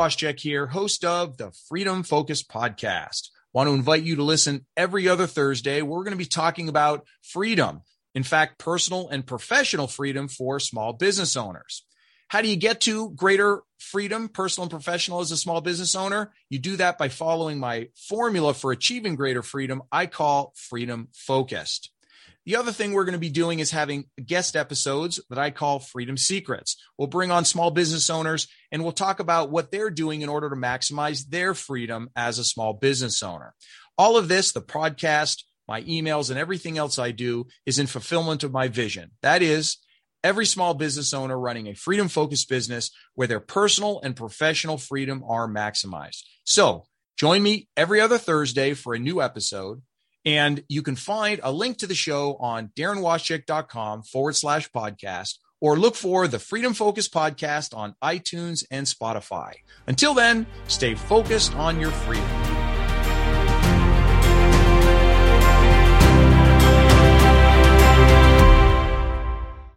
Wastchak here, host of the Freedom Focused podcast. Want to invite you to listen every other Thursday. We're going to be talking about freedom. In fact, personal and professional freedom for small business owners. How do you get to greater freedom, personal and professional as a small business owner? You do that by following my formula for achieving greater freedom. I call freedom focused. The other thing we're going to be doing is having guest episodes that I call Freedom Secrets. We'll bring on small business owners and we'll talk about what they're doing in order to maximize their freedom as a small business owner. All of this, the podcast, my emails, and everything else I do is in fulfillment of my vision. That is, every small business owner running a freedom focused business where their personal and professional freedom are maximized. So join me every other Thursday for a new episode. And you can find a link to the show on daranwastchak.com forward slash podcast or look for the Freedom Focused podcast on iTunes and Spotify. Until then, stay focused on your freedom.